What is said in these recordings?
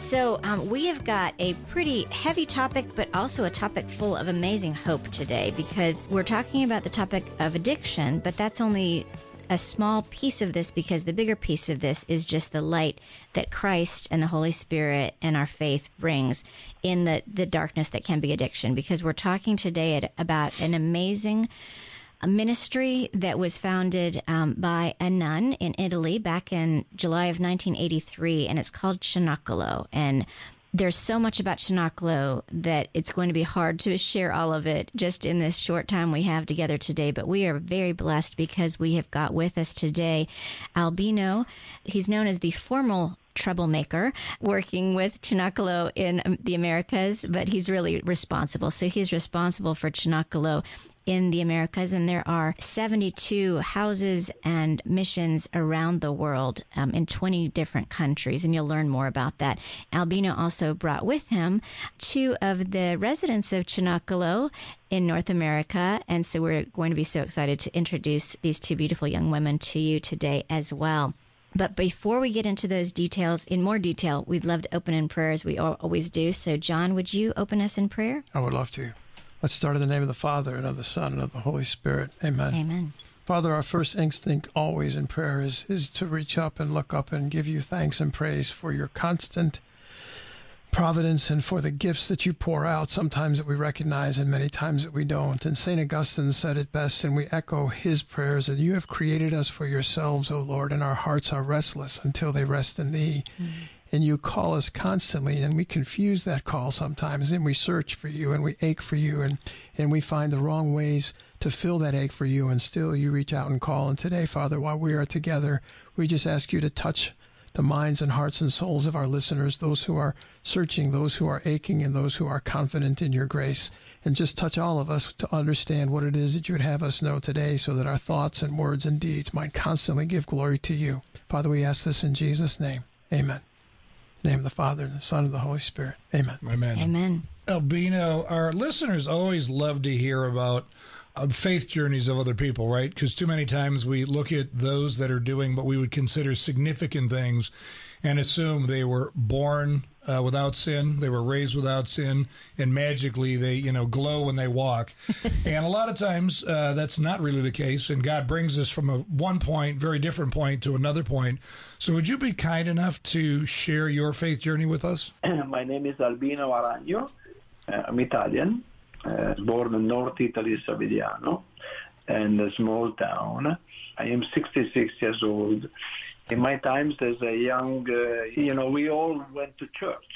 So, um, we have got a pretty heavy topic, but also a topic full of amazing hope today because we're talking about the topic of addiction, but that's only a small piece of this because the bigger piece of this is just the light that Christ and the Holy Spirit and our faith brings in the, the darkness that can be addiction. Because we're talking today about an amazing a ministry that was founded um, by a nun in Italy back in July of 1983, and it's called Cenacolo. And there's so much about Cenacolo that it's going to be hard to share all of it just in this short time we have together today. But we are very blessed because we have got with us today Albino. He's known as the formal troublemaker working with Cenacolo in um, the Americas, but he's really responsible. So he's responsible for Cenacolo in the Americas, and there are 72 houses and missions around the world um, in 20 different countries, and you'll learn more about that. Albino also brought with him two of the residents of Cenacolo in North America, and so we're going to be so excited to introduce these two beautiful young women to you today as well. But before we get into those details in more detail, we'd love to open in prayer as we always do. So, John, would you open us in prayer? I would love to. Let's start in the name of the Father, and of the Son, and of the Holy Spirit. Amen. Amen. Father, our first instinct always in prayer is, is to reach up and look up and give you thanks and praise for your constant providence and for the gifts that you pour out, sometimes that we recognize and many times that we don't. And St. Augustine said it best, and we echo his prayers that you have created us for yourselves, O Lord, and our hearts are restless until they rest in thee. Mm-hmm and you call us constantly and we confuse that call sometimes and we search for you and we ache for you and, and we find the wrong ways to fill that ache for you and still you reach out and call and today father while we are together we just ask you to touch the minds and hearts and souls of our listeners those who are searching those who are aching and those who are confident in your grace and just touch all of us to understand what it is that you would have us know today so that our thoughts and words and deeds might constantly give glory to you father we ask this in jesus name amen name of the Father, and the Son, and the Holy Spirit. Amen. Amen. Amen. Albino, our listeners always love to hear about the faith journeys of other people, right? Because too many times we look at those that are doing what we would consider significant things and assume they were born uh, without sin. They were raised without sin, and magically they, you know, glow when they walk. and a lot of times uh, that's not really the case. And God brings us from a one point, very different point, to another point. So, would you be kind enough to share your faith journey with us? My name is Albino Aragno. Uh, I'm Italian, uh, born in North Italy, Savigliano, and a small town. I am 66 years old in my times as a young, uh, you know, we all went to church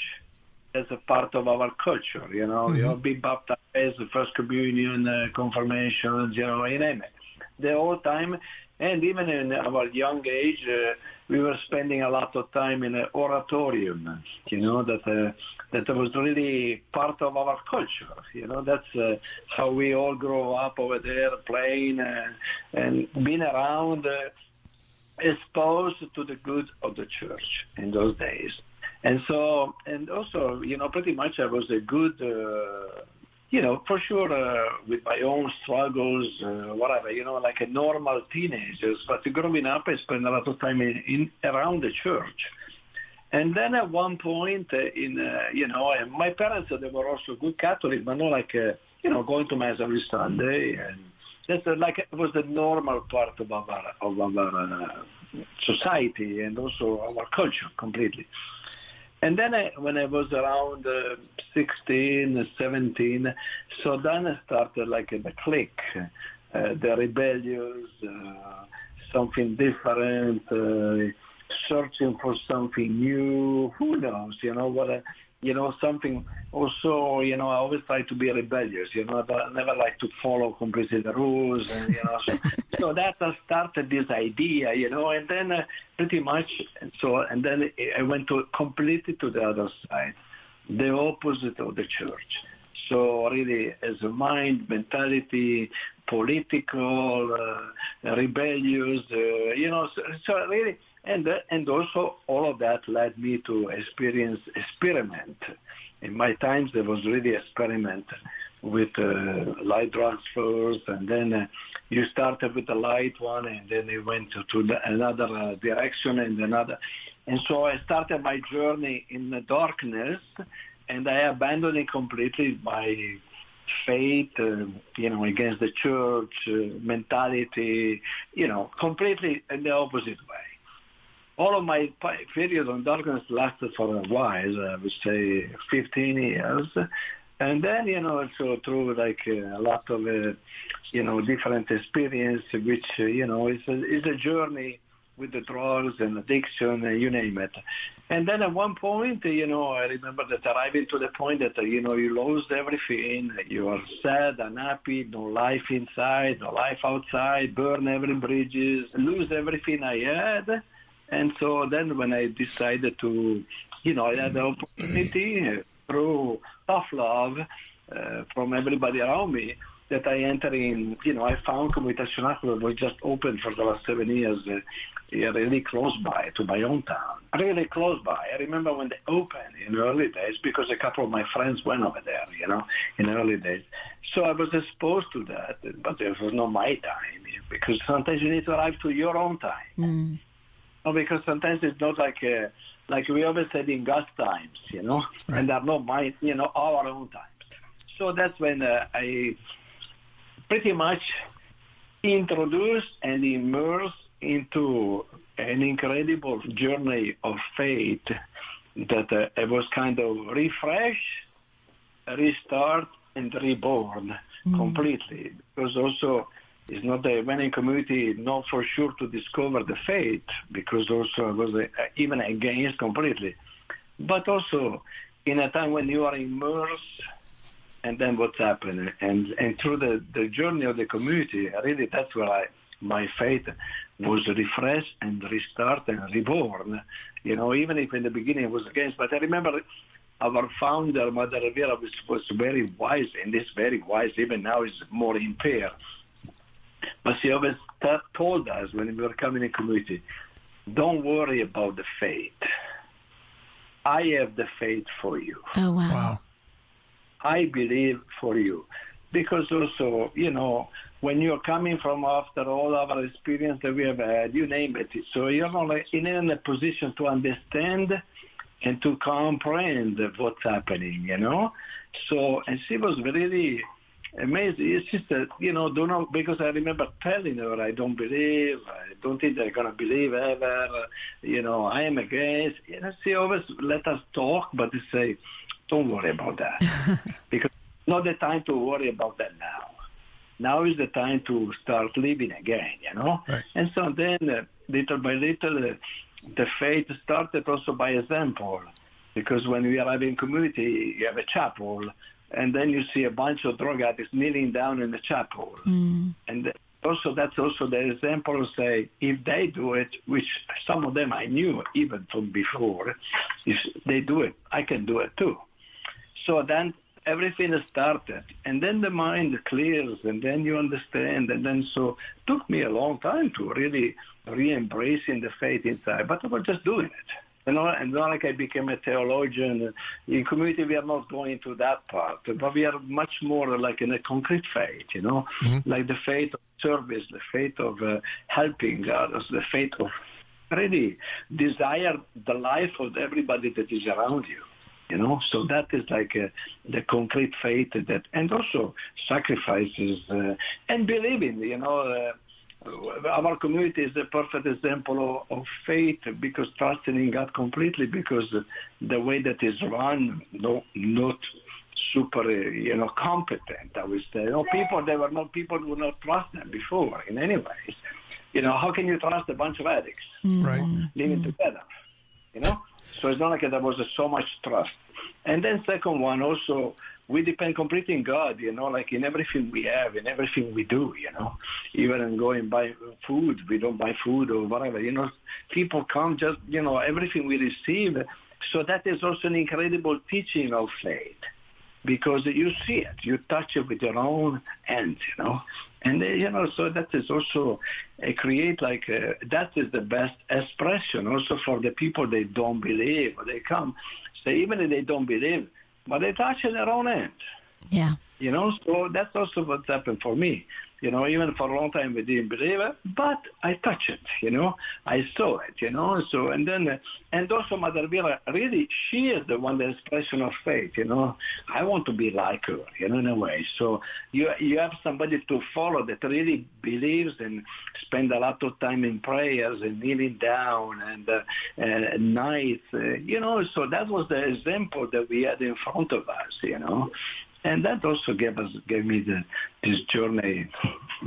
as a part of our culture, you know, mm-hmm. you know, be baptized, the first communion, uh, confirmations, you know, you name it. The whole time, even in our young age, uh, we were spending a lot of time in oratorium, you know, that uh, that was really part of our culture. You know, that's uh, how we all grow up over there, playing and being around exposed to the good of the church in those days. And so, and also, you know, pretty much I was a good, uh, you know, for sure, uh, with my own struggles, uh, whatever, you know, like a normal teenager. But growing up, I spent a lot of time in, in around the church. And then at one point, uh, in uh, you know, my parents they were also good Catholic, but not like uh, you know going to mass every Sunday and that's like it was the normal part of our of our uh, society and also our culture completely. And then I, when I was around uh, 16, 17, so then I started like the clique, uh, the rebellious, uh, something different, uh, searching for something new. Who knows? You know what? I, you know, something also, you know, I always try to be rebellious, you know, I never like to follow completely the rules, and, you know, so, so that started this idea, you know, and then uh, pretty much, so, and then I went to completely to the other side, the opposite of the church. So really, as a mind, mentality, political, uh, rebellious, uh, you know, so, so really, and uh, and also all of that led me to experience experiment. In my times, there was really experiment with uh, light transfers, and then uh, you started with the light one, and then it went to, to the, another uh, direction and another. And so I started my journey in the darkness, and I abandoned completely my faith, uh, you know, against the church uh, mentality, you know, completely in the opposite way. All of my period on darkness lasted for a while, I would say 15 years. And then, you know, so through like uh, a lot of, uh, you know, different experience, which, uh, you know, is a, is a journey with the drugs and addiction, and you name it. And then at one point, you know, I remember that arriving to the point that, you know, you lost everything. You are sad, unhappy, no life inside, no life outside, burn every bridges, lose everything I had. And so then when I decided to, you know, I had the opportunity through tough love uh, from everybody around me that I entered in, you know, I found Comunità Cenacolo was just open for the last seven years, uh, really close by to my own town, really close by. I remember when they opened in early days because a couple of my friends went over there, you know, in the early days. So I was exposed to that, but it was not my time because sometimes you need to arrive to your own time. Mm. No, because sometimes it's not like uh, like we always said in God's times, you know, right. and they're not my, you know, our own times. So that's when uh, I pretty much introduced and immersed into an incredible journey of faith that uh, was kind of refresh, restart, and reborn mm. completely. Because also it's not a winning community, not for sure to discover the faith, because also was uh, even against completely. But also in a time when you are immersed and then what's happened. And and through the, the journey of the community, really that's where I my faith was refreshed and restarted and reborn. You know, even if in the beginning it was against, but I remember our founder, Mother Elvira, was, was very wise, and this very wise, even now is more impaired. But she always t- told us when we were coming in community, don't worry about the faith. I have the faith for you. Oh, wow. wow. I believe for you. Because also, you know, when you're coming from after all our experience that we have had, you name it. So you're not in a position to understand and to comprehend what's happening, you know. So, and she was really amazing. It's just that, you know, don't know, because I remember telling her, I don't believe, I don't think they're going to believe ever, you know, I am against. You know, she always let us talk, but they say, don't worry about that. because not the time to worry about that now. Now is the time to start living again, you know? Right. And so then, uh, little by little, uh, the faith started also by example. Because when we arrive in community, you have a chapel, and then you see a bunch of drug addicts kneeling down in the chapel. Mm. And also that's also the example say if they do it, which some of them I knew even from before, if they do it, I can do it too. So then everything started, and then the mind clears, and then you understand, and then so it took me a long time to really re-embracing the faith inside, but I was just doing it. You know, and not like I became a theologian. In community, we are not going to that part, but we are much more like in a concrete faith, you know, mm-hmm. like the faith of service, the faith of uh, helping others, the faith of really desire the life of everybody that is around you you know so that is like uh, the concrete faith that and also sacrifices uh, and believing you know uh, our community is a perfect example of, of, faith because trusting in God completely because the way that is run no not super you know competent I would say. You know, people there were not people who not trust them before in any ways. You know how can you trust a bunch of addicts? Right. Living mm-hmm. together you know so it's not like there was so much trust. And then second one also, we depend completely on God, you know, like in everything we have, in everything we do, you know. Even in going buy food, we don't buy food or whatever, you know. People come just, you know, everything we receive. So that is also an incredible teaching of faith. Because you see it, you touch it with your own hands, you know. And uh, you know, so that is also uh, create like uh, that is the best expression also for the people they don't believe. They come, say even if they don't believe, but they touch in their own hand. Yeah. You know, so that's also what's happened for me. You know, even for a long time we didn't believe it, but I touched it. You know, I saw it. You know, so and then and also Mother Elvira, really, she is the one the expression of faith. You know, I want to be like her. You know, in a way. So you you have somebody to follow that really believes and spend a lot of time in prayers and kneeling down and uh, uh, nights. Uh, you know, so that was the example that we had in front of us. You know and that also gave us gave me the this journey,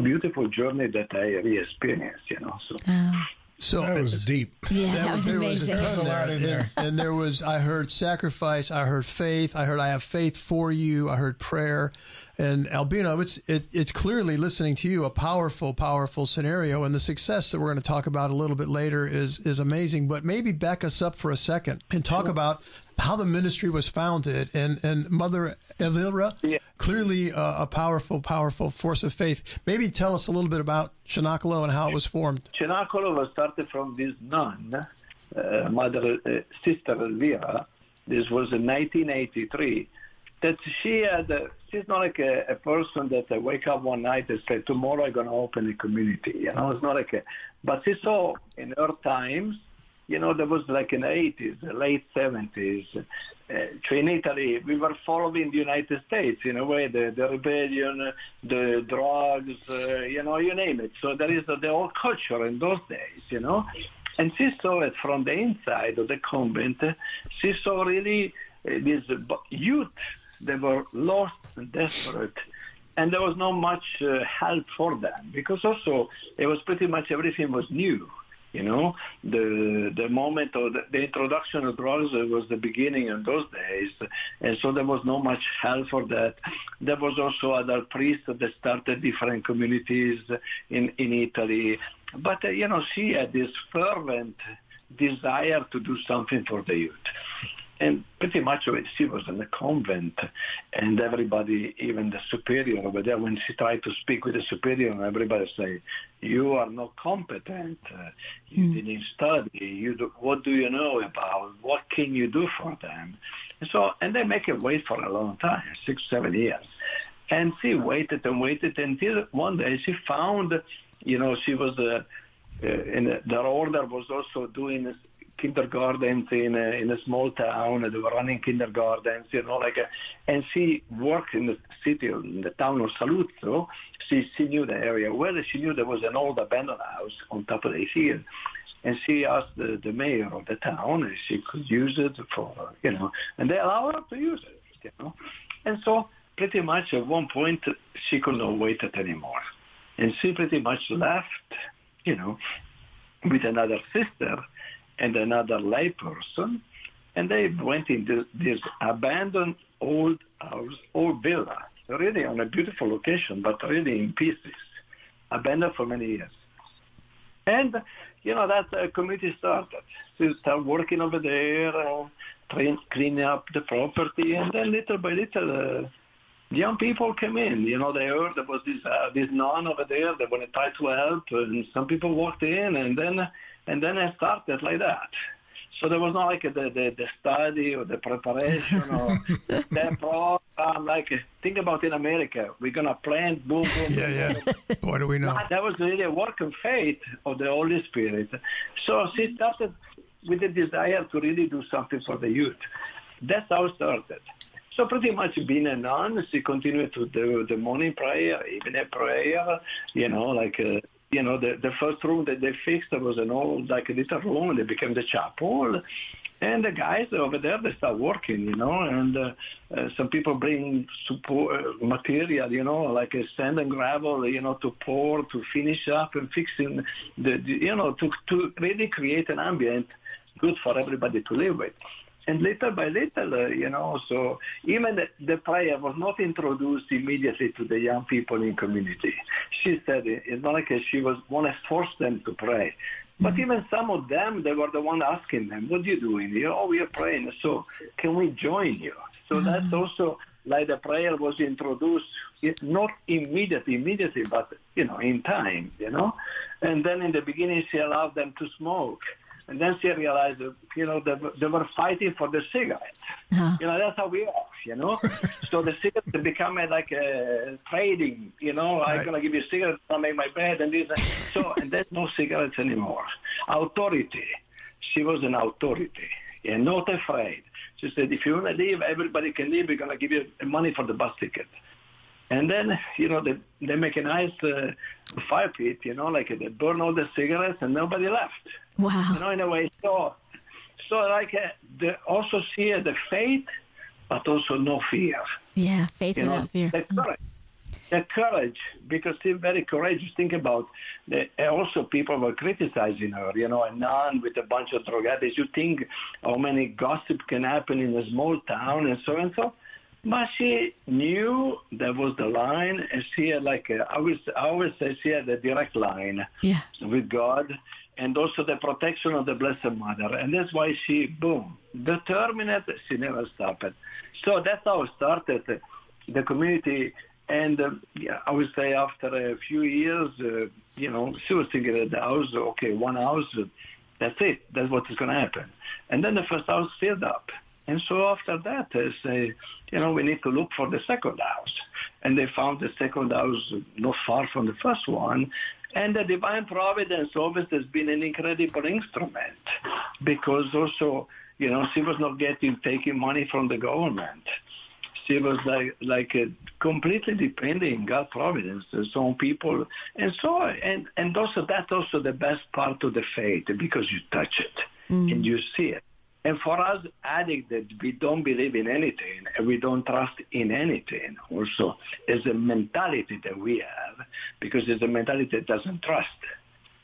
beautiful journey that I re-experienced. You know, so. Oh. So That was deep. Yeah, that, was there was a amazing. ton There's a lot in there. And, and there was, I heard sacrifice, I heard faith, I heard I have faith for you, I heard prayer. And Albino, it's it, it's clearly listening to you a powerful, powerful scenario, and the success that we're going to talk about a little bit later is is amazing. But maybe back us up for a second and talk about how the ministry was founded and and Mother Elvira, Yeah. clearly uh, a powerful, powerful force of faith. Maybe tell us a little bit about Cenacolo and how it was formed. Cenacolo was started from this nun, uh, Mother uh, Sister Elvira. This was in 1983. That she had, she's not like a, a person that uh, wake up one night and say, tomorrow I'm going to open a community. You know, it's not like a, but she saw in her times, you know, there was like in the 80s, the late 70s. Uh, in Italy, we were following the United States in a way, the, the rebellion, the drugs, uh, you know, you name it. So there is uh, the whole culture in those days, you know. And she saw it from the inside of the convent. She saw really uh, these youth, they were lost and desperate and there was not much uh, help for them because also it was pretty much everything was new. You know, the the moment of the, the introduction of drugs was the beginning in those days, and so there was not much help for that. There was also other priests that started different communities in in Italy, but uh, you know, she had this fervent desire to do something for the youth and pretty much of she was in the convent, and everybody, even the superior over there, when she tried to speak with the superior, everybody say, "You are not competent. Uh, you didn't study. You do, what do you know about? What can you do for them?" And so, and they make her wait for a long time, six, seven years, and she waited and waited until one day she found, you know, she was. Uh, uh, in their order was also doing kindergartens in a, in a small town. They were running kindergartens, you know, like, a, and she worked in the city, in the town of Saluzzo. She, she knew the area well. She knew there was an old abandoned house on top of the hill. And she asked the, the mayor of the town if she could use it for, you know, and they allowed her to use it, you know. And so pretty much at one point she could not wait it anymore. And she pretty much left, you know, with another sister and another layperson, and they went into this abandoned old house, old villa, really on a beautiful location, but really in pieces, abandoned for many years. And, you know, that uh, community started. to start working over there, uh, train, cleaning up the property, and then little by little, uh, young people came in. You know, they heard there was this uh, this nun over there. They wanted to try to help, and some people walked in, and then and then I started like that. So there was not like the the, the study or the preparation or the program. Like think about in America, we're gonna plant, boom, boom. Yeah, yeah. Boy, do we know. that was really a work of faith of the Holy Spirit. So she started with the desire to really do something for the youth. That's how it started. So pretty much being a nun, she continued to do the morning prayer, evening prayer, you know, like, uh, you know, the, the first room that they fixed was an old, like a little room, and it became the chapel. And the guys over there, they start working, you know, and uh, uh, some people bring support uh, material, you know, like sand and gravel, you know, to pour, to finish up and fixing the, the you know, to, to really create an ambient good for everybody to live with. And little by little, uh, you know, so even the, the prayer was not introduced immediately to the young people in community. She said it, it's not like she was want to force them to pray. But mm-hmm. even some of them, they were the one asking them, what are you doing? You oh, we are praying. So can we join you? So mm-hmm. that's also like the prayer was introduced, not immediately, immediately, but you know, in time, you know. And then in the beginning, she allowed them to smoke, and then she realized, that, you know, they, they were fighting for the cigarette. Uh-huh. You know, that's how we are, you know. so the cigarette become like a trading, you know. Right. I'm gonna give you a cigarette, I'll make my bed, and this. so and there's no cigarettes anymore. Authority. She was an authority, and not afraid. She said, if you want to leave, everybody can leave. We're going to give you money for the bus ticket. And then, you know, they, they make a nice uh, fire pit, you know, like they burn all the cigarettes and nobody left. Wow. You know, in a way. So, so like uh, they also see the faith, but also no fear. Yeah, faith you without know, fear. The courage the courage, because she's very courageous. Think about the, also people were criticizing her, you know, a nun with a bunch of drug addicts. You think how many gossip can happen in a small town and so and so. But she knew that was the line, and she had like a, I always, I always say she had a direct line yeah. with God, and also the protection of the Blessed Mother, and that's why she boom determined. She never stopped. So that's how it started. The community and uh, yeah, I would say after a few years, uh, you know, she was thinking at the house, okay, one house, uh, that's it. That's what is going to happen. And then the first house filled up. And so after that, they say, you know, we need to look for the second house. And they found the second house not far from the first one. And the divine providence always has been an incredible instrument because also, you know, she was not getting, taking money from the government she was like like a completely depending God providence on people, and so and and also that's also the best part of the faith because you touch it mm. and you see it. And for us addicts that we don't believe in anything and we don't trust in anything also is a mentality that we have because it's a mentality that doesn't trust.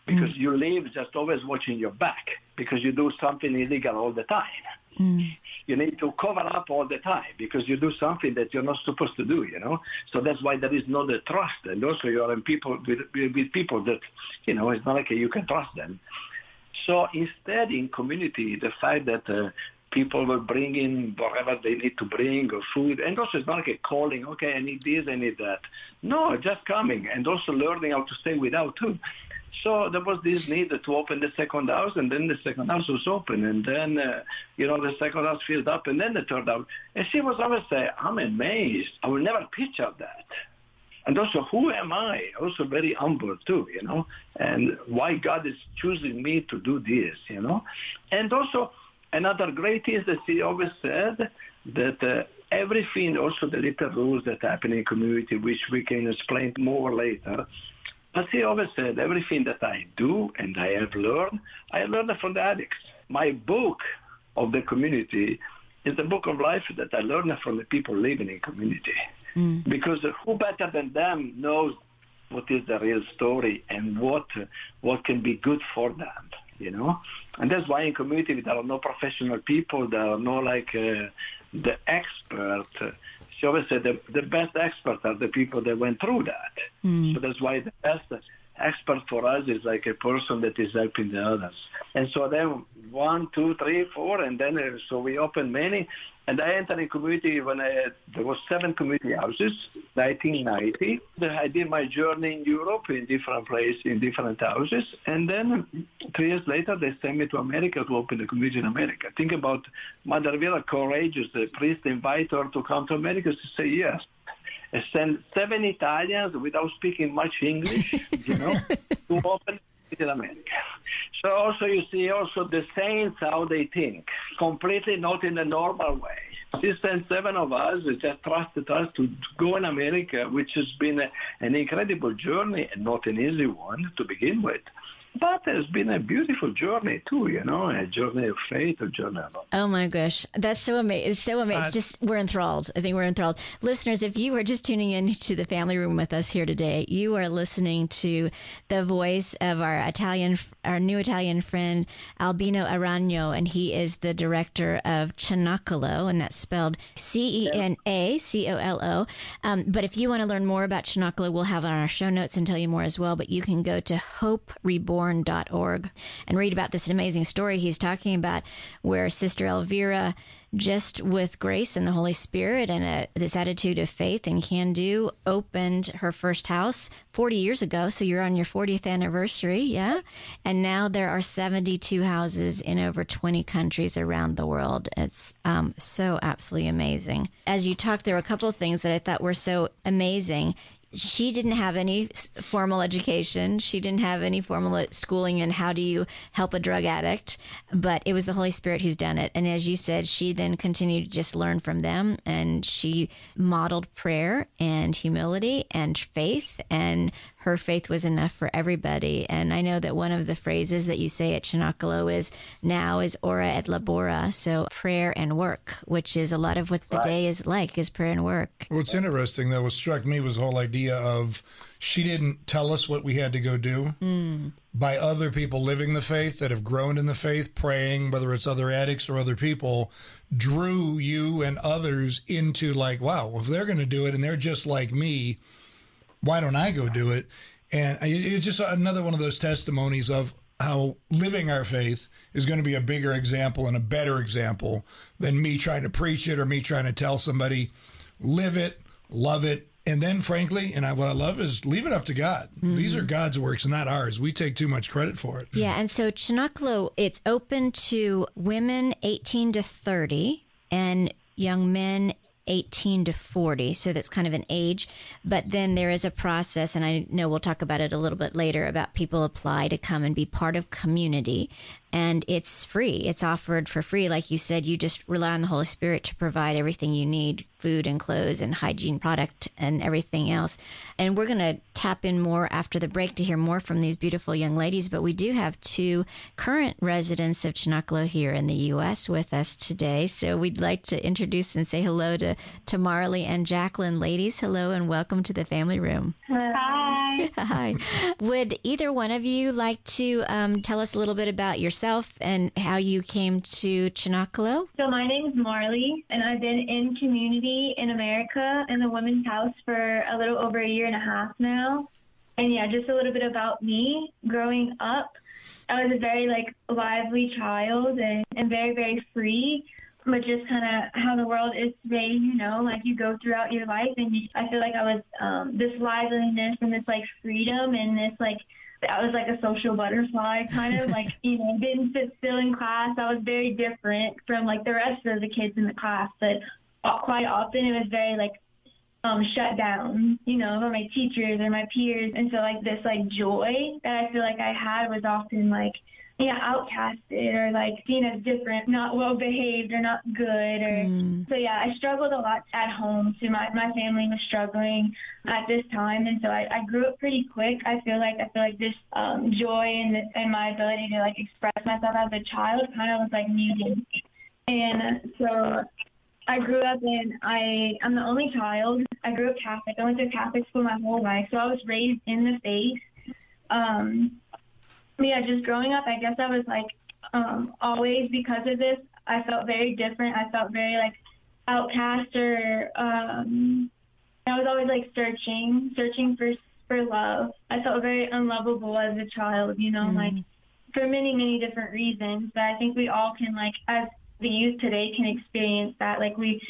Because mm. you live just always watching your back because you do something illegal all the time. Mm. You need to cover up all the time because you do something that you're not supposed to do, you know. So that's why there is no the trust, and also you are in people with, with people that, you know, it's not like you can trust them. So instead, in community, the fact that uh, people were bringing whatever they need to bring or food, and also it's not like a calling, okay, I need this, I need that. No, just coming and also learning how to stay without too. So there was this need to open the second house, and then the second house was open, and then uh, you know the second house filled up, and then the third house. And she was always say, "I'm amazed. I will never picture that." And also, who am I? Also very humble too, you know, and why God is choosing me to do this, you know. And also, another great is that he always said that uh, everything, also the little rules that happen in community, which we can explain more later, but he always said, everything that I do and I have learned, I learned from the addicts. My book of the community is the book of life that I learned from the people living in community. Mm. Because who better than them knows what is the real story and what what can be good for them, you know? And that's why in community there are no professional people, there are no like uh, the expert she always said the, the best experts are the people that went through that. Mm. So that's why the best expert for us is like a person that is helping the others. And so then one, two, three, four, and then uh, so we open many. And I entered in community when I, there was seven community houses, 1990. I did my journey in Europe in different places, in different houses. And then three years later, they sent me to America to open the community in America. Think about Mother Elvira, courageous. The priest invited her to come to America to say yes. I sent seven Italians without speaking much English, you know, to open in America. So also you see also the saints how they think, completely not in the normal way. Six and seven of us just trusted us to go in America, which has been a, an incredible journey and not an easy one to begin with. But it's been a beautiful journey too, you know, a journey of faith, a journey of. Oh my gosh, that's so amazing! It's so amazing. just we're enthralled. I think we're enthralled. Listeners, if you are just tuning in to the family room with us here today, you are listening to the voice of our Italian, our new Italian friend Albino Aragno, and he is the director of Cenacolo, and that's spelled C E N A C O L O. Um, but if you want to learn more about Cenacolo, we'll have it on our show notes and tell you more as well. But you can go to Hope Reborn born.org and read about this amazing story he's talking about where Sister Elvira just with grace and the Holy Spirit and a, this attitude of faith and can do, opened her first house 40 years ago. So you're on your 40th anniversary, yeah? And now there are 72 houses in over 20 countries around the world. It's um, so absolutely amazing. As you talked, there were a couple of things that I thought were so amazing she didn't have any formal education. She didn't have any formal uh, schooling in how do you help a drug addict, but it was the Holy Spirit who's done it. And as you said, she then continued to just learn from them and she modeled prayer and humility and faith and her faith was enough for everybody. And I know that one of the phrases that you say at Cenacolo is now is ora et labora, so prayer and work, which is a lot of what the right. day is like is prayer and work. What's interesting though, what struck me was the whole idea of she didn't tell us what we had to go do. Mm. By other people living the faith that have grown in the faith, praying, whether it's other addicts or other people, drew you and others into like, wow, if they're going to do it and they're just like me, why don't I go do it? And it's just another one of those testimonies of how living our faith is going to be a bigger example and a better example than me trying to preach it or me trying to tell somebody live it, love it, and then frankly, and I, what I love is leave it up to God. Mm-hmm. These are God's works, not ours. We take too much credit for it. Yeah, and so Cenacolo, it's open to women 18 to 30 and young men 18 to 40. So that's kind of an age. But then there is a process, and I know we'll talk about it a little bit later about people apply to come and be part of community and it's free. It's offered for free. Like you said, you just rely on the Holy Spirit to provide everything you need food and clothes and hygiene product and everything else. And we're going to tap in more after the break to hear more from these beautiful young ladies. But we do have two current residents of Cenacolo here in the U.S. with us today. So we'd like to introduce and say hello to, to Marley and Jacqueline. Ladies, hello and welcome to the family room. Hi. Hi. Would either one of you like to um, tell us a little bit about yourself and how you came to Cenacolo? So my name is Marley, and I've been in community in America in the Women's House for a little over a year and a half now. And yeah, just a little bit about me. Growing up, I was a very like lively child and, and very very free but just kind of how the world is today, you know, like you go throughout your life and I feel like I was um, this liveliness and this like freedom and this like I was like a social butterfly kind of like you know didn't sit still in class. I was very different from like the rest of the kids in the class, but quite often it was very like um shut down, you know, by my teachers or my peers, and so like this like joy that I feel like I had was often like yeah, outcasted or like seen as different, not well behaved or not good or mm. so yeah, I struggled a lot at home too. My my family was struggling at this time and so I, I grew up pretty quick. I feel like I feel like this um joy and and my ability to like express myself as a child kind of was like muted. And so I grew up in I I'm the only child. I grew up Catholic. I went to Catholic school my whole life. So I was raised in the faith. Um yeah, just growing up, I guess I was like um, always because of this. I felt very different. I felt very like outcast or um, I was always like searching, searching for for love. I felt very unlovable as a child, you know, mm. like for many many different reasons. But I think we all can like as the youth today can experience that. Like we,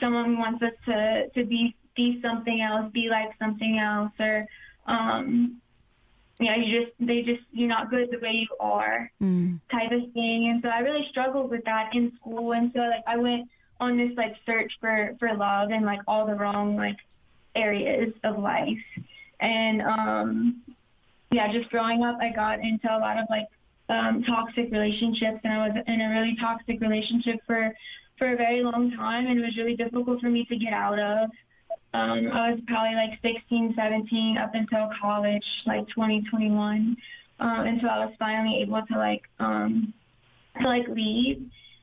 someone wants us to to be be something else, be like something else, or um, you know, you just they just you're not good the way you are mm. type of thing. And so I really struggled with that in school. And so like I went on this like search for for love in like all the wrong like areas of life. And um yeah, just growing up I got into a lot of like um toxic relationships and I was in a really toxic relationship for for a very long time and it was really difficult for me to get out of. Um, I was probably like 16, 17 up until college, like 2021, um, until I was finally able to like um, to like leave.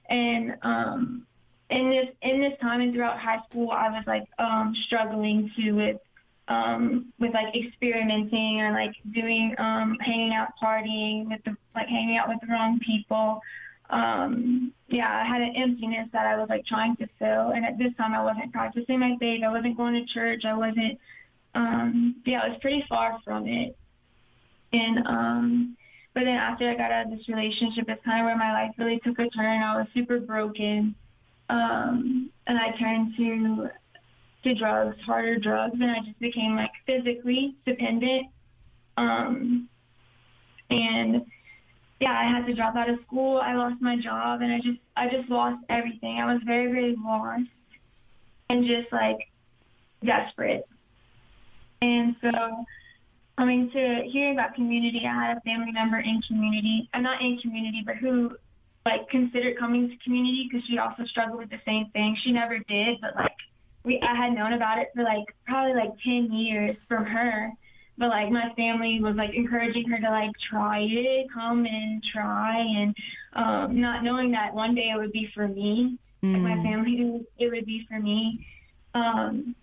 And um, in this in this time and throughout high school, I was like um, struggling to with um, with like experimenting and like doing um, hanging out, partying with the like hanging out with the wrong people um yeah i had an emptiness that i was like trying to fill and at this time i wasn't practicing my faith i wasn't going to church i wasn't um yeah i was pretty far from it and um But then after I got out of this relationship, it's kind of where my life really took a turn. I was super broken, um, and I turned to to drugs, harder drugs, and I just became like physically dependent. Um, and yeah, I had to drop out of school. I lost my job, and I just I just lost everything. I was very very lost and just like desperate. And so coming to hearing about community, I had a family member in community, and uh, not in community, but who like considered coming to community because she also struggled with the same thing. She never did, but like we I had known about it for like probably like ten years from her but like my family was like encouraging her to like try it, come and try, and um, not knowing that one day it would be for me, mm. like my mm. family, it would be for me. Um,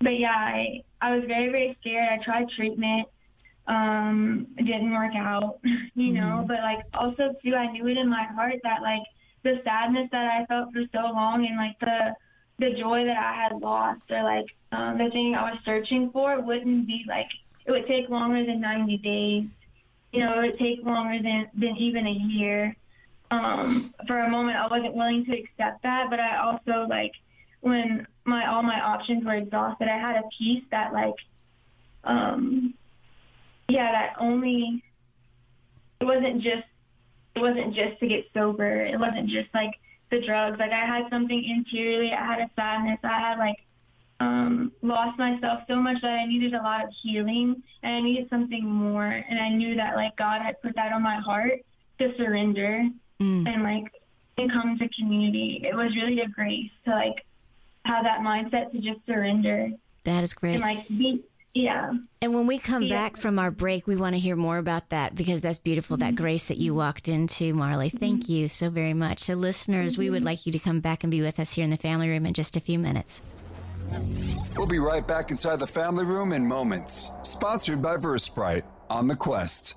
but yeah, I I was very very scared. I tried treatment, um, it didn't work out, you know. Mm. But like also too, I knew it in my heart that like the sadness that I felt for so long and like the the joy that I had lost or like um, the thing I was searching for wouldn't be like it would take longer than 90 days. You know, it would take longer than than even a year. Um, for a moment, I wasn't willing to accept that, but I also like when my all my options were exhausted, I had a peace that like, um, yeah, that only it wasn't just it wasn't just to get sober. It wasn't just like the drugs. Like I had something interiorly. I had a sadness. I had like um, lost myself so much that I needed a lot of healing and I needed something more. And I knew that like God had put that on my heart to surrender mm. and like and come to community. It was really a grace to like have that mindset to just surrender. That is great. And like be yeah. And when we come yeah. back from our break, we want to hear more about that because that's beautiful, mm-hmm. that grace that you walked into, Marley. Thank mm-hmm. you so very much. So, listeners, mm-hmm. we would mm-hmm. like you to come back and be with us here in the family room in just a few minutes. We'll be right back inside the family room in moments. Sponsored by Versprite on the Quest.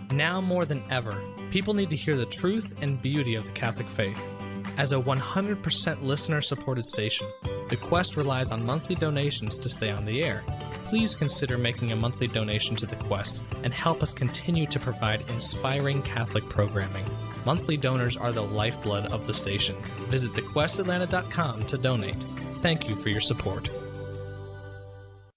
Now more than ever, people need to hear the truth and beauty of the Catholic faith. As a 100% listener supported station, The Quest relies on monthly donations to stay on the air. Please consider making a monthly donation to The Quest and help us continue to provide inspiring Catholic programming. Monthly donors are the lifeblood of the station. Visit thequestatlanta.com to donate. Thank you for your support.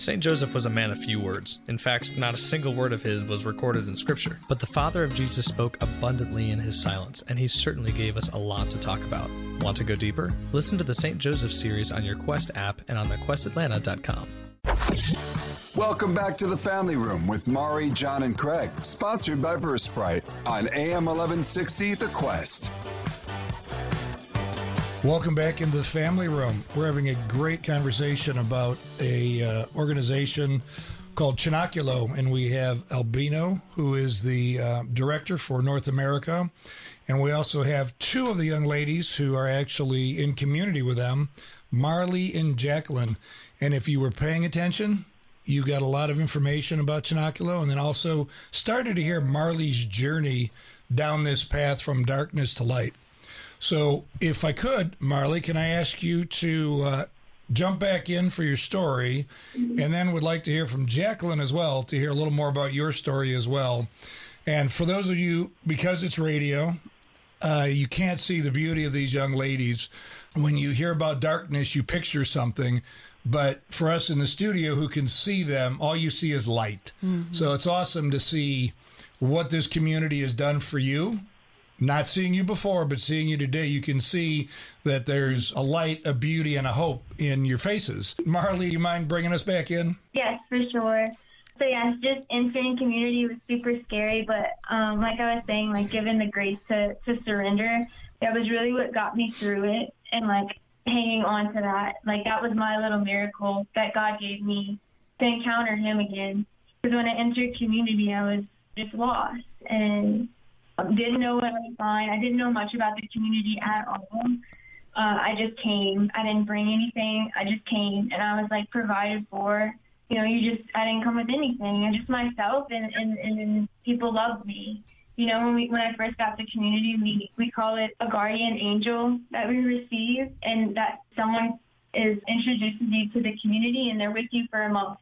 St. Joseph was a man of few words. In fact, not a single word of his was recorded in Scripture. But the father of Jesus spoke abundantly in his silence, and he certainly gave us a lot to talk about. Want to go deeper? Listen to the St. Joseph series on your Quest app and on thequestatlanta.com. Welcome back to the Family Room with Mari, John, and Craig, sponsored by Versprite on AM 1160 The Quest. Welcome back into the family room. We're having a great conversation about a uh, organization called Cenacolo, and we have Albino, who is the uh, director for North America, and we also have two of the young ladies who are actually in community with them, Marley and Jacqueline. And if you were paying attention, you got a lot of information about Cenacolo, and then also started to hear Marley's journey down this path from darkness to light. So, if I could, Marley, can I ask you to uh, jump back in for your story, and then would like to hear from Jacqueline as well to hear a little more about your story as well. And for those of you, because it's radio, uh, you can't see the beauty of these young ladies. When you hear about darkness, you picture something. But for us in the studio who can see them, all you see is light. Mm-hmm. So it's awesome to see what this community has done for you not seeing you before, but seeing you today, you can see that there's a light, a beauty, and a hope in your faces. Marley, you mind bringing us back in? Yes, for sure. So yes, just entering community was super scary, but um, like I was saying, like given the grace to to surrender, that was really what got me through it, and like hanging on to that, like that was my little miracle that God gave me to encounter Him again. Because when I entered community, I was just lost and didn't know what I was buying. I didn't know much about the community at all. Uh, I just came. I didn't bring anything. I just came, and I was like provided for. You know, you just I didn't come with anything. I just myself, and and and people loved me. You know, when we when I first got to community, we we call it a guardian angel that we receive, and that someone is introducing you to the community, and they're with you for a month.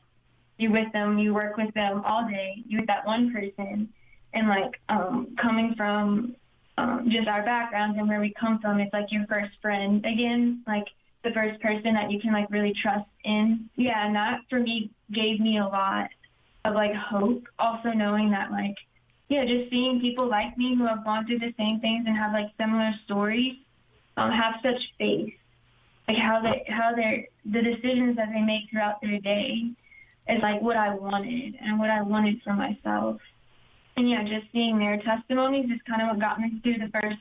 You're with them. You work with them all day. You're with that one person and like um, coming from um, just our backgrounds and where we come from, it's like your first friend again, like the first person that you can like really trust in. Yeah, and that for me gave me a lot of like hope. Also knowing that like yeah, just seeing people like me who have gone through the same things and have like similar stories, um, have such faith, like how they how they're the decisions that they make throughout their day is like what I wanted and what I wanted for myself. And yeah, just seeing their testimonies is kind of what got me through the first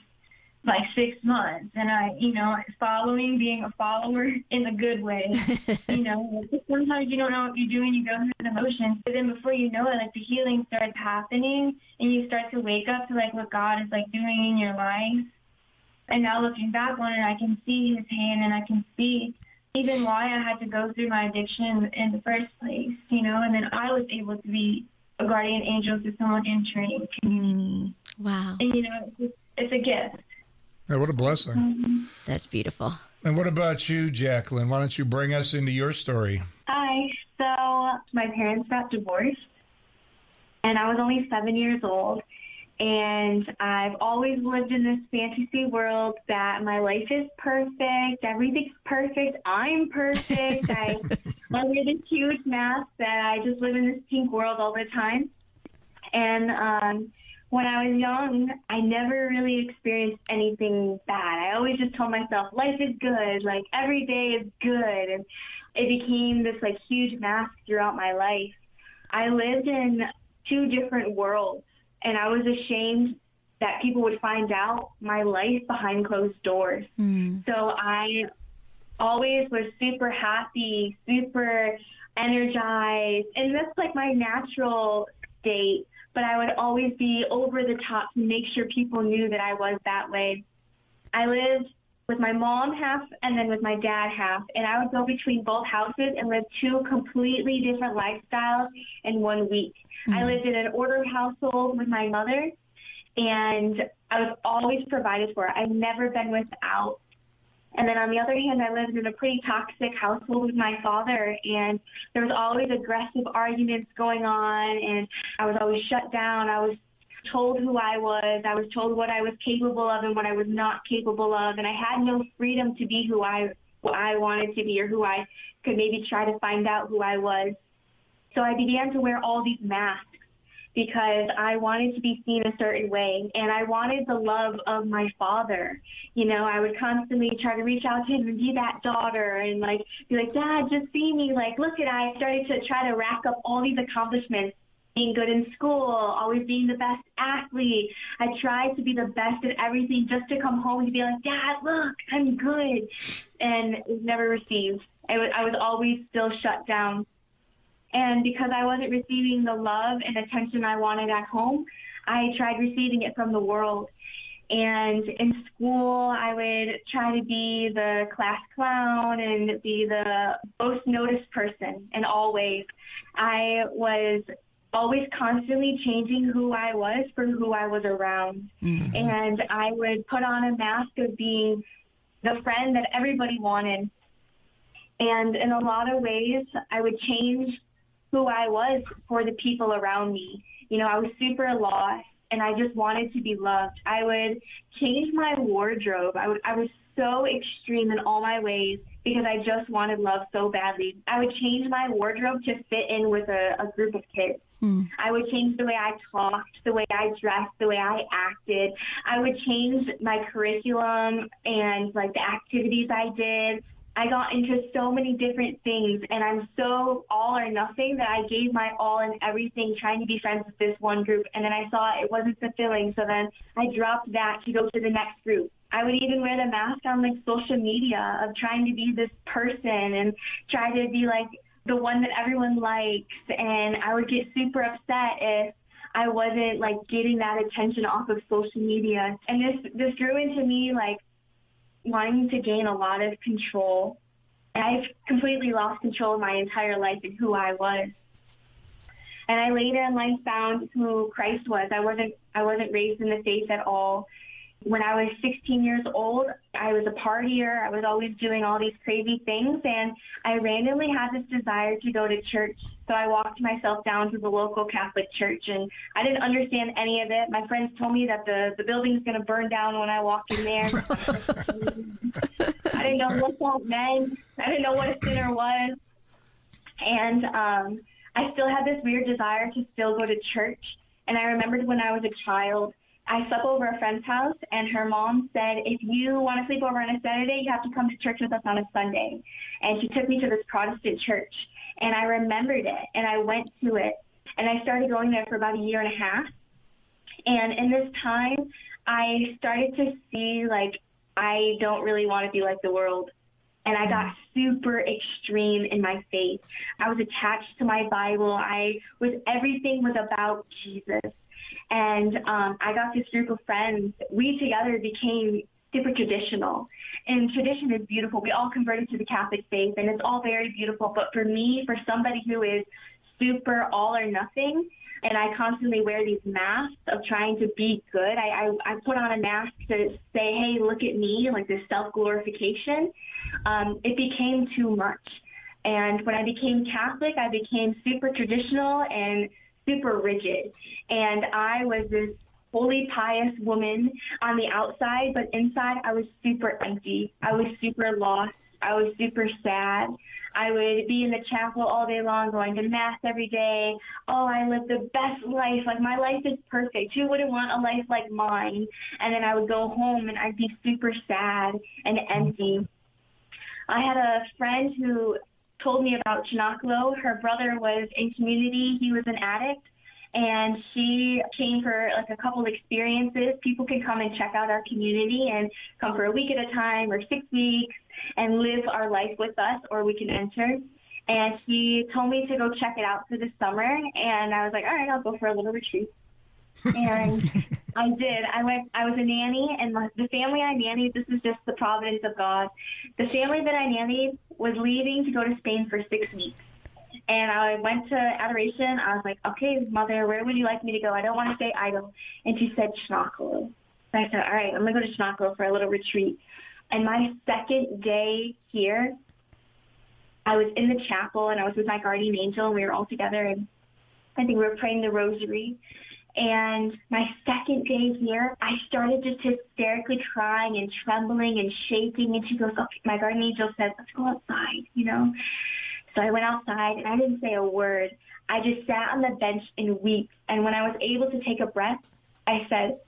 like six months. And I, you know, following, being a follower in a good way. you know, sometimes you don't know what you're doing, you go through the motions, but then before you know it, like the healing starts happening, and you start to wake up to like what God is like doing in your life. And now looking back on it, I can see His hand, and I can see even why I had to go through my addiction in the first place. You know, and then I was able to be a guardian angel to someone entering the community. Mm, wow. And you know, it's, it's a gift. Yeah, what a blessing. Mm-hmm. That's beautiful. And what about you, Jacqueline? Why don't you bring us into your story? Hi. So my parents got divorced, and I was only seven years old. And I've always lived in this fantasy world that my life is perfect, everything's perfect, I'm perfect. I, I wear this huge mask that I just live in this pink world all the time. And um, when I was young, I never really experienced anything bad. I always just told myself, life is good, like every day is good. And it became this like huge mask throughout my life. I lived in two different worlds and I was ashamed that people would find out my life behind closed doors. Mm. So I always was super happy, super energized, and that's like my natural state. But I would always be over the top to make sure people knew that I was that way. I lived with my mom half and then with my dad half. And I would go between both houses and live two completely different lifestyles in one week. Mm-hmm. I lived in an ordered household with my mother and I was always provided for. I've never been without. And then on the other hand, I lived in a pretty toxic household with my father, and there was always aggressive arguments going on, and I was always shut down. I was told who I was. I was told what I was capable of and what I was not capable of, and I had no freedom to be who I who I wanted to be or who I could maybe try to find out who I was. So I began to wear all these masks because I wanted to be seen a certain way and I wanted the love of my father. You know, I would constantly try to reach out to him and be that daughter and like be like, Dad, just see me. Like, look at I started to try to rack up all these accomplishments. Being good in school, always being the best athlete. I tried to be the best at everything just to come home and be like, Dad, look, I'm good. And it was never received. I was, I was always still shut down. And because I wasn't receiving the love and attention I wanted at home, I tried receiving it from the world. And in school, I would try to be the class clown and be the most noticed person in all ways. I was always constantly changing who I was for who I was around. Mm-hmm. And I would put on a mask of being the friend that everybody wanted. And in a lot of ways, I would change who I was for the people around me. You know, I was super lost and I just wanted to be loved. I would change my wardrobe. I would I was so extreme in all my ways because I just wanted love so badly. I would change my wardrobe to fit in with a, a group of kids. Hmm. I would change the way I talked, the way I dressed, the way I acted. I would change my curriculum and like the activities I did. I got into so many different things and I'm so all or nothing that I gave my all and everything trying to be friends with this one group and then I saw it wasn't fulfilling so then I dropped that to go to the next group. I would even wear the mask on like social media of trying to be this person and try to be like the one that everyone likes and I would get super upset if I wasn't like getting that attention off of social media. And this this grew into me like wanting to gain a lot of control. And I've completely lost control of my entire life and who I was. And I later in life found who Christ was. I wasn't I wasn't raised in the faith at all. When I was 16 years old, I was a partier. I was always doing all these crazy things. And I randomly had this desire to go to church. So I walked myself down to the local Catholic church. And I didn't understand any of it. My friends told me that the, the building's going to burn down when I walked in there. I didn't know what that meant. I didn't know what a sinner was. And um, I still had this weird desire to still go to church. And I remembered when I was a child, I slept over a friend's house, and her mom said, if you want to sleep over on a Saturday, you have to come to church with us on a Sunday. And she took me to this Protestant church, and I remembered it, and I went to it, and I started going there for about a year and a half. And in this time, I started to see like I don't really want to be like the world. And I got super extreme in my faith. I was attached to my Bible. I was everything was about Jesus. And um, I got this group of friends. We together became super traditional. And tradition is beautiful. We all converted to the Catholic faith, and it's all very beautiful. But for me, for somebody who is super all or nothing, and I constantly wear these masks of trying to be good. I, I, I put on a mask to say, hey, look at me, like this self glorification. Um, it became too much. And when I became Catholic, I became super traditional and super rigid. And I was this holy, pious woman on the outside, but inside I was super empty. I was super lost. I was super sad. I would be in the chapel all day long, going to mass every day. Oh, I live the best life. Like my life is perfect. Who wouldn't want a life like mine? And then I would go home and I'd be super sad and empty. I had a friend who told me about Cenacolo. Her brother was in community. He was an addict. And she came for like a couple experiences. People can come and check out our community and come for a week at a time or six weeks and live our life with us, or we can enter. And she told me to go check it out for the summer. And I was like, all right, I'll go for a little retreat. and I did. I went. I was a nanny, and the family I nannied. This is just the providence of God. The family that I nannied was leaving to go to Spain for six weeks, and I went to adoration. I was like, "Okay, mother, where would you like me to go? I don't want to stay idle." And she said, "Cenacolo." So I said, "All right, I'm gonna go to Cenacolo for a little retreat." And my second day here, I was in the chapel and I was with my guardian angel, and we were all together, and I think we were praying the rosary. And my second day here, I started just hysterically crying and trembling and shaking. And she goes, okay, my guardian angel says, let's go outside, you know? So I went outside and I didn't say a word. I just sat on the bench and wept. And when I was able to take a breath, I said,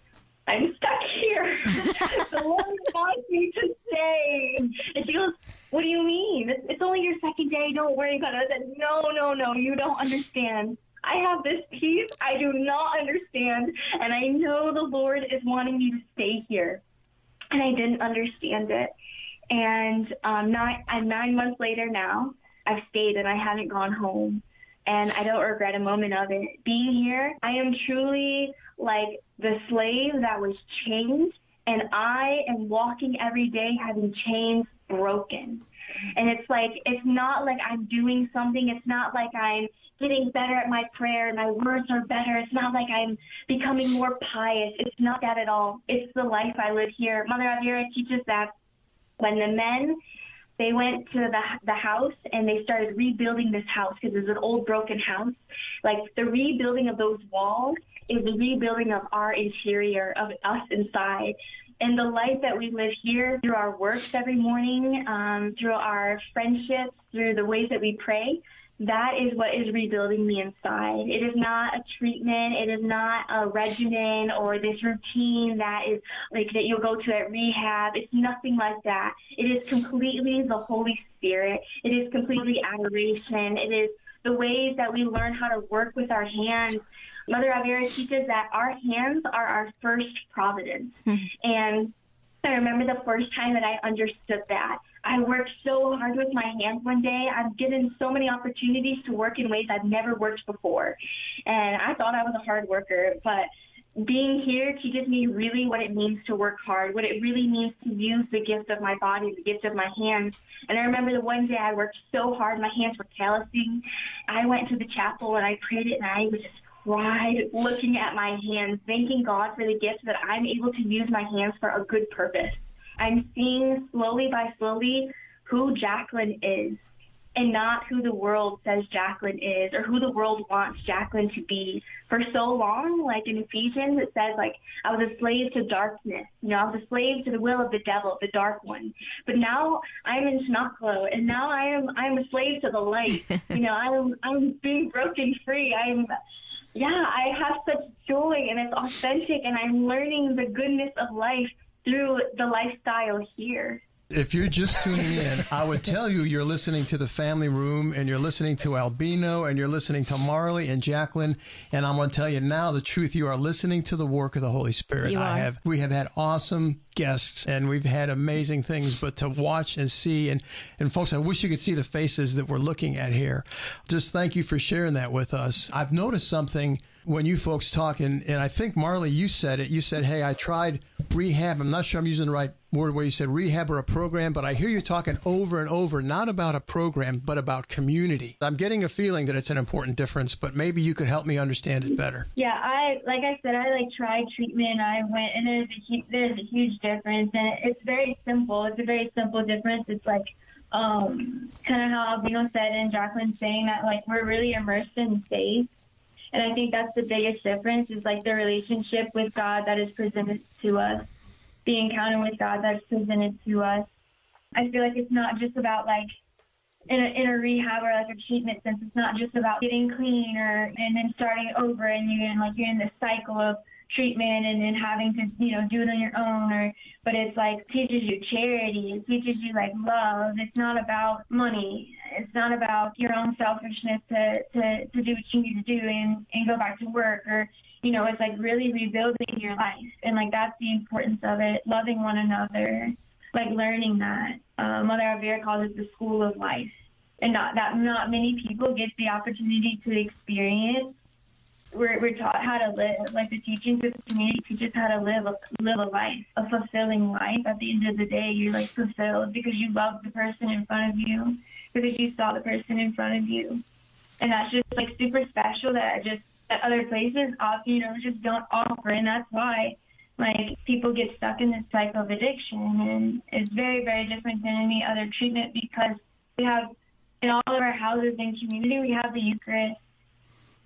I'm stuck here. the Lord wants me to stay. And she goes, What do you mean? It's, it's only your second day. Don't worry about it. I said, No, no, no. You don't understand. I have this peace I do not understand. And I know the Lord is wanting me to stay here. And I didn't understand it. And um, nine, I'm nine months later now. I've stayed and I haven't gone home. And I don't regret a moment of it. Being here, I am truly like the slave that was chained, and I am walking every day having chains broken. And it's like, it's not like I'm doing something. It's not like I'm getting better at my prayer. My words are better. It's not like I'm becoming more pious. It's not that at all. It's the life I live here. Mother Elvira teaches that when the men they went to the the house and they started rebuilding this house because it's an old broken house. Like the rebuilding of those walls is the rebuilding of our interior, of us inside. And the life that we live here through our works every morning, um, through our friendships, through the ways that we pray, that is what is rebuilding me inside. It is not a treatment. It is not a regimen or this routine that is like that you'll go to at rehab. It's nothing like that. It is completely the Holy Spirit. It is completely adoration. It is the ways that we learn how to work with our hands. Mother Elvira teaches that our hands are our first providence. Hmm. and I remember the first time that I understood that. I worked so hard with my hands one day. I'm given so many opportunities to work in ways I've never worked before. And I thought I was a hard worker, but being here teaches me really what it means to work hard, what it really means to use the gift of my body, the gift of my hands. And I remember the one day I worked so hard, my hands were callousing. I went to the chapel and I prayed it and I was just cried looking at my hands, thanking God for the gift that I'm able to use my hands for a good purpose. I'm seeing slowly by slowly who Jacqueline is and not who the world says Jacqueline is or who the world wants Jacqueline to be. For so long, like in Ephesians, it says like I was a slave to darkness. You know, I was a slave to the will of the devil, the dark one. But now I'm in Cenacolo, and now I am I'm a slave to the light. you know, I'm I'm being broken free. I'm yeah, I have such joy and it's authentic and I'm learning the goodness of life through the lifestyle here. If you're just tuning in, I would tell you you're listening to the family room and you're listening to Albino and you're listening to Marley and Jacqueline. And I'm going to tell you now the truth. You are listening to the work of the Holy Spirit. You I are. have, we have had awesome guests and we've had amazing things, but to watch and see and, and folks, I wish you could see the faces that we're looking at here. Just thank you for sharing that with us. I've noticed something when you folks talk, and, and I think Marley, you said it. You said, "Hey, I tried rehab." I'm not sure I'm using the right word where you said rehab or a program, but I hear you talking over and over, not about a program, but about community. I'm getting a feeling that it's an important difference, but maybe you could help me understand it better. Yeah, I like I said, I like tried treatment. I went, and there's a there's a huge difference, and it's very simple. It's a very simple difference. It's like um, kind of how Albino said and Jacqueline saying that like we're really immersed in faith, and I think that's the biggest difference is like the relationship with God that is presented to us, the encounter with God that is presented to us. I feel like it's not just about like in a, in a rehab or like a treatment sense, it's not just about getting clean or and then starting over and you're in like you're in this cycle of treatment and then having to you know do it on your own or but it's like teaches you charity. It teaches you like love. It's not about money. It's not about your own selfishness to to, to do what you need to do and and go back to work or you know it's like really rebuilding your life. And like that's the importance of it loving one another like learning that. Uh, mother Elvira calls it the school of life. And not that not many people get the opportunity to experience we're, we're taught how to live, like the teachings of the community teach us how to live a, live a life, a fulfilling life. At the end of the day, you're like fulfilled because you love the person in front of you, because you saw the person in front of you. And that's just like super special that just, that other places, off, you know, just don't offer. And that's why like people get stuck in this cycle of addiction and it's very, very different than any other treatment because we have in all of our houses and community, we have the Eucharist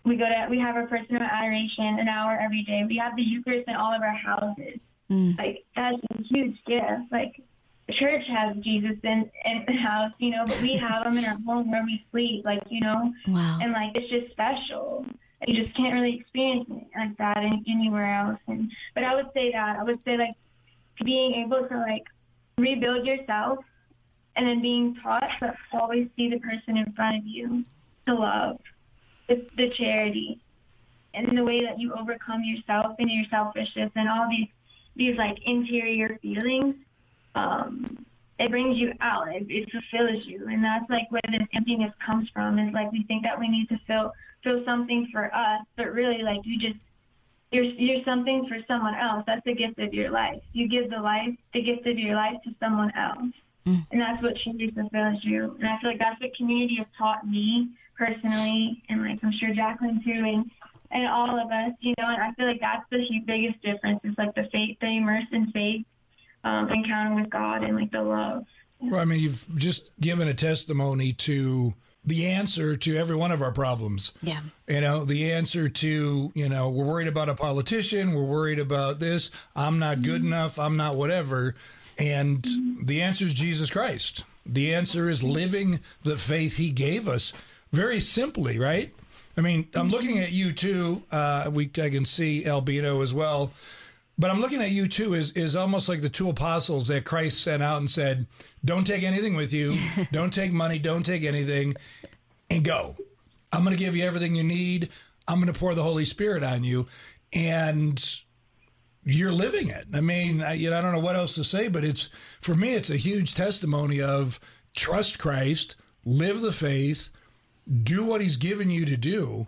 we go to we have our personal adoration an hour every day. We have the Eucharist in all of our houses. Mm. Like that's a huge gift. Like the church has Jesus in in the house, you know, but we have him in our home where we sleep, like you know, Wow. and like it's just special. You just can't really experience it like that in, anywhere else. And but I would say that I would say like being able to like rebuild yourself, and then being taught to always see the person in front of you, to love, the, the charity, and the way that you overcome yourself and your selfishness and all these these like interior feelings um, it brings you out. It, it fulfills you, and that's like where this emptiness comes from. Is like we think that we need to feel feel something for us, but really, like you just you're you're something for someone else. That's the gift of your life. You give the life, the gift of your life, to someone else, Mm. and that's what truly fulfills you. And I feel like that's what community has taught me personally, and like I'm sure Jacqueline too, and and all of us, you know. And I feel like that's the hu- biggest difference. Is like the faith, the immerse in faith um, encounter with God and like the love. Well, I mean, you've just given a testimony to the answer to every one of our problems. Yeah. You know, the answer to, you know, we're worried about a politician, we're worried about this, I'm not good enough, I'm not whatever. And the answer is Jesus Christ. The answer is living the faith he gave us very simply, right? I mean, I'm looking at you too. Uh, we I can see Albino as well. But I'm looking at you too is is almost like the two apostles that Christ sent out and said, "Don't take anything with you. don't take money. Don't take anything, and go. I'm going to give you everything you need. I'm going to pour the Holy Spirit on you, and you're living it. I mean, I, you know, I don't know what else to say, but it's for me, it's a huge testimony of trust Christ, live the faith, do what He's given you to do,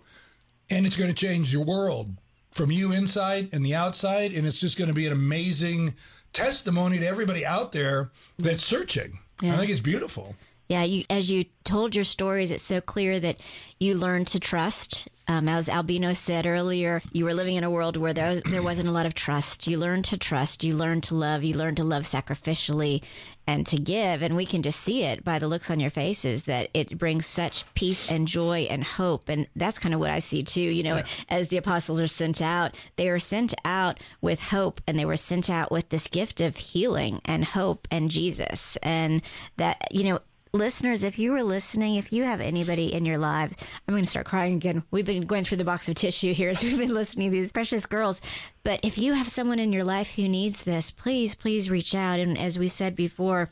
and it's going to change your world from you inside and the outside, and it's just going to be an amazing testimony to everybody out there that's searching. I think it's beautiful. Yeah, you, as you told your stories, it's so clear that you learned to trust. Um, as Albino said earlier, you were living in a world where there, was, there wasn't a lot of trust. You learned to trust, you learned to love, you learned to love sacrificially and to give. And we can just see it by the looks on your faces that it brings such peace and joy and hope. And that's kind of what I see too. You know, as the apostles are sent out, they were sent out with hope and they were sent out with this gift of healing and hope and Jesus. And that, you know, listeners, if you were listening, if you have anybody in your lives, I'm going to start crying again. We've been going through the box of tissue here as we've been listening to these precious girls. But if you have someone in your life who needs this, please, please reach out. And as we said before,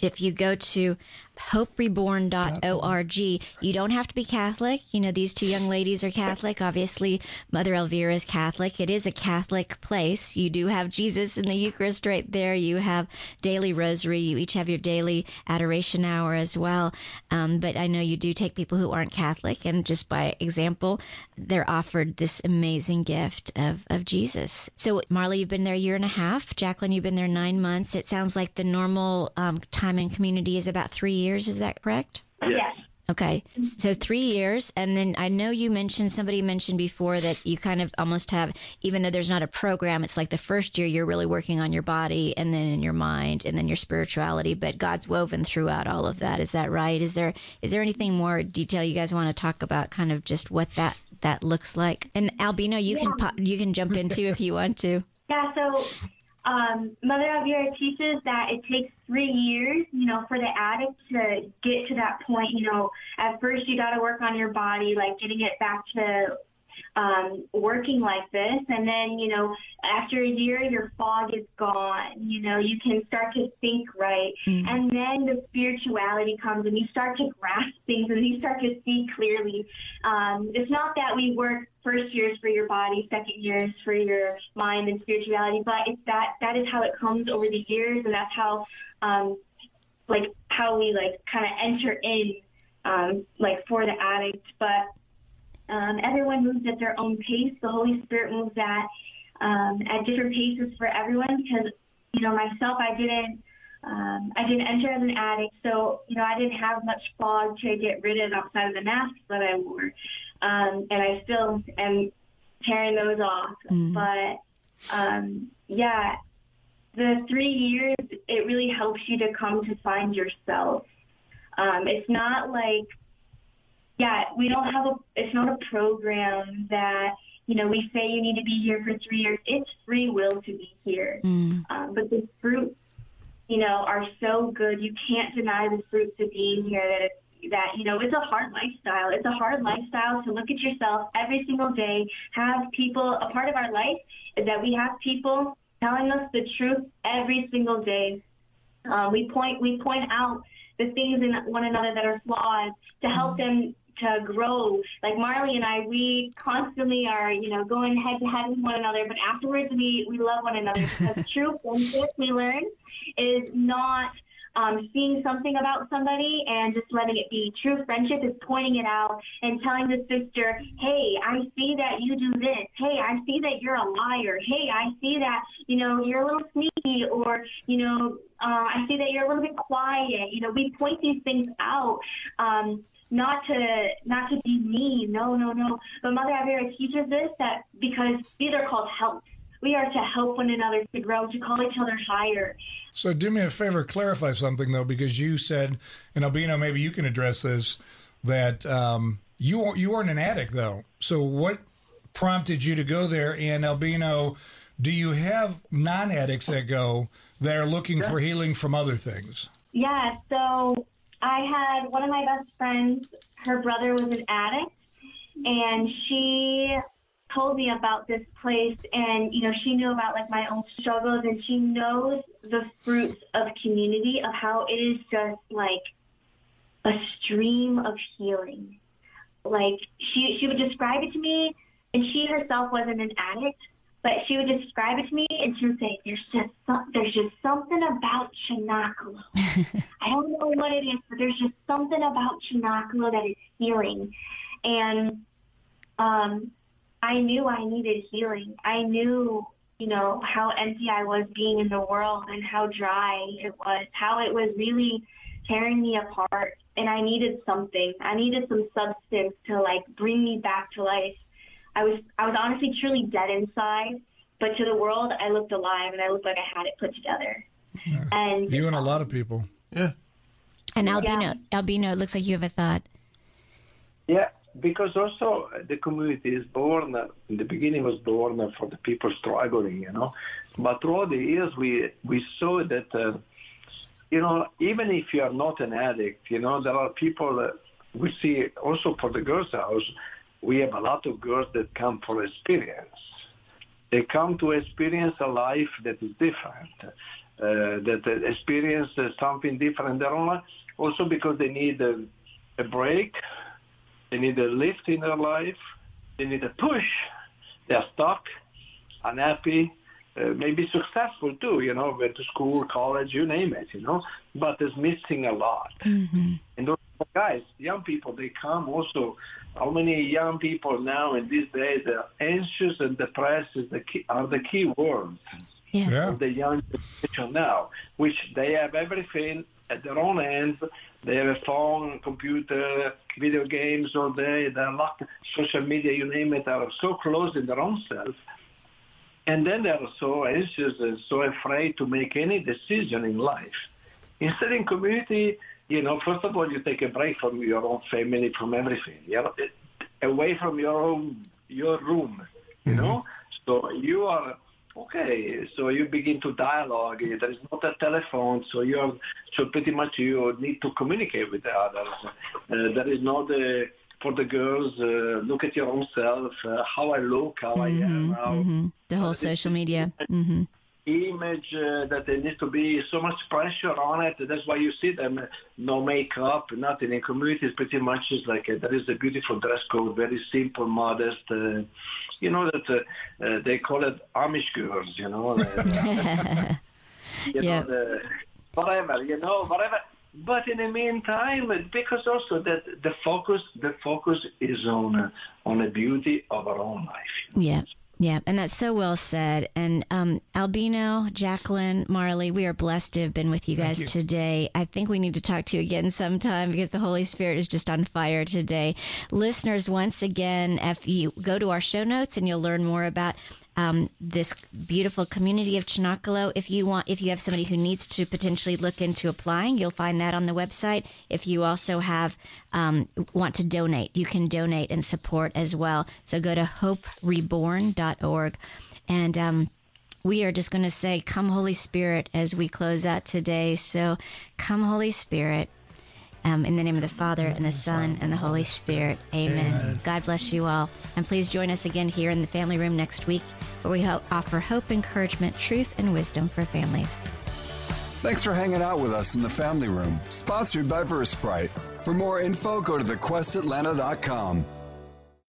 if you go to hopereborn.org, you don't have to be Catholic. You know, these two young ladies are Catholic. Obviously, Mother Elvira is Catholic. It is a Catholic place. You do have Jesus in the Eucharist right there. You have daily rosary. You each have your daily adoration hour as well. Um, but I know you do take people who aren't Catholic, and just by example, they're offered this amazing gift of, of Jesus. So, Marley, you've been there a year and a half. Jacqueline, you've been there nine months. It sounds like the normal um, time in community is about three years. Is that correct? Yes. Okay. So three years. And then I know you mentioned, somebody mentioned before that you kind of almost have, even though there's not a program, it's like the first year you're really working on your body and then in your mind and then your spirituality, but God's woven throughout all of that. Is that right? Is there, is there anything more detail you guys want to talk about kind of just what that, that looks like? And Albino, you can, pop, you can jump into if you want to. Yeah, so um, Mother Elvira teaches that it takes three years, you know, for the addict to get to that point. You know, at first you got to work on your body, like getting it back to um, working like this. And then, you know, after a year, your fog is gone. You know, you can start to think right. And then the spirituality comes and you start to grasp things and you start to see clearly. Um, it's not that we work first years for your body, second years for your mind and spirituality, but it's that, that is how it comes over the years. And that's how, um, like, how we, like, kind of enter in, um, like, for the addict. But um, everyone moves at their own pace. The Holy Spirit moves at um, at different paces for everyone because you know myself, I didn't um, I didn't enter as an addict, so you know I didn't have much fog to get rid of outside of the masks that I wore, um, and I still am tearing those off. But um, yeah, the three years it really helps you to come to find yourself. Um, it's not like yeah, we don't have a, it's not a program that, you know, we say you need to be here for three years. It's free will to be here. Um, but the fruit, you know, are so good. You can't deny the fruits of being here. That it's that you know it's a hard lifestyle. It's a hard lifestyle to look at yourself every single day. Have people a part of our life is that we have people telling us the truth every single day. Um, we point we point out the things in one another that are flawed to help them to grow. Like Marley and I, we constantly are, you know, going head to head with one another, but afterwards we, we love one another because true friendship we learn is not um, seeing something about somebody and just letting it be. True friendship is pointing it out and telling the sister, hey, I see that you do this. Hey, I see that you're a liar. Hey, I see that, you know, you're a little sneaky or, you know, uh, I see that you're a little bit quiet. You know, we point these things out. Um, not to not to be mean, no, no, no. But Mother Elvira teaches this that because these are called helps. We are to help one another to grow, to call each other higher. So do me a favor, clarify something though, because you said, and Albino, maybe you can address this, that um, you you weren't an addict though. So what prompted you to go there? And Albino, do you have non-addicts that go that are looking for healing from other things? Yeah. So I had one of my best friends. Her brother was an addict, and she told me about this place and you know she knew about like my own struggles and she knows the fruits of community of how it is just like a stream of healing like she she would describe it to me and she herself wasn't an addict but she would describe it to me and she would say there's just some, there's just something about Cenacolo I don't know what it is but there's just something about Cenacolo that is healing and um I knew I needed healing. I knew, you know, how empty I was being in the world and how dry it was, how it was really tearing me apart. And I needed something. I needed some substance to like bring me back to life. I was I was honestly truly dead inside, but to the world I looked alive and I looked like I had it put together. Yeah. And you and a lot of people. Yeah. And Albino, yeah. Albino, it looks like you have a thought. Yeah, because also the community is born in the beginning was born for the people struggling, you know. But throughout the years, we we saw that, uh, you know, even if you are not an addict, you know, there are people. Uh, we see also for the girls' house, we have a lot of girls that come for experience. They come to experience a life that is different, uh, that experience something different in their own life. Also because they need a, a break they need a lift in their life. They need a push. They're stuck, unhappy, uh, maybe successful too, you know, went to school, college, you name it, you know, but is missing a lot. Mm-hmm. And those guys, young people, they come also. How many young people now in these days are anxious and depressed is the key, are the key words yes. Yeah. of the young generation now, which they have everything at their own hands. They have a phone, computer, video games all day. They're locked, social media, you name it, are so close in their own self. And then they're so anxious and so afraid to make any decision in life. Instead, in community, you know, first of all, you take a break from your own family, from everything. You know, away from your own your room. You mm-hmm. know, so you are Okay, so you begin to dialogue. There is not a telephone, so you are, so pretty much you need to communicate with the others. Uh, there is not the for the girls. Uh, look at your own self, uh, how I look, how mm-hmm, I am. How, mm-hmm. The whole social media. Mm-hmm. Image uh, that there needs to be so much pressure on it. That's why you see them no makeup, nothing. In communities, pretty much is like a, there is a beautiful dress code, very simple, modest uh, you know that uh, uh, they call it Amish girls, you know. you yeah. know the, whatever, you know, whatever. But in the meantime, because also that the focus, the focus is on uh, on the beauty of our own life. Yeah. Yeah, and that's so well said. And um, Albino, Jacqueline, Marley, we are blessed to have been with you guys you. today. I think we need to talk to you again sometime because the Holy Spirit is just on fire today. Listeners, once again, if you go to our show notes and you'll learn more about um, this beautiful community of Cenacolo. If you want, if you have somebody who needs to potentially look into applying, you'll find that on the website. If you also have um, want to donate, you can donate and support as well. So go to hopereborn.org and. Um, we are just going to say, Come, Holy Spirit, as we close out today. So, come, Holy Spirit. Um, in the name of the Father, and the Son, and the Holy Spirit. Amen. Amen. God bless you all. And please join us again here in the family room next week, where we ho- offer hope, encouragement, truth, and wisdom for families. Thanks for hanging out with us in the family room, sponsored by Versprite. For more info, go to thequestatlanta.com.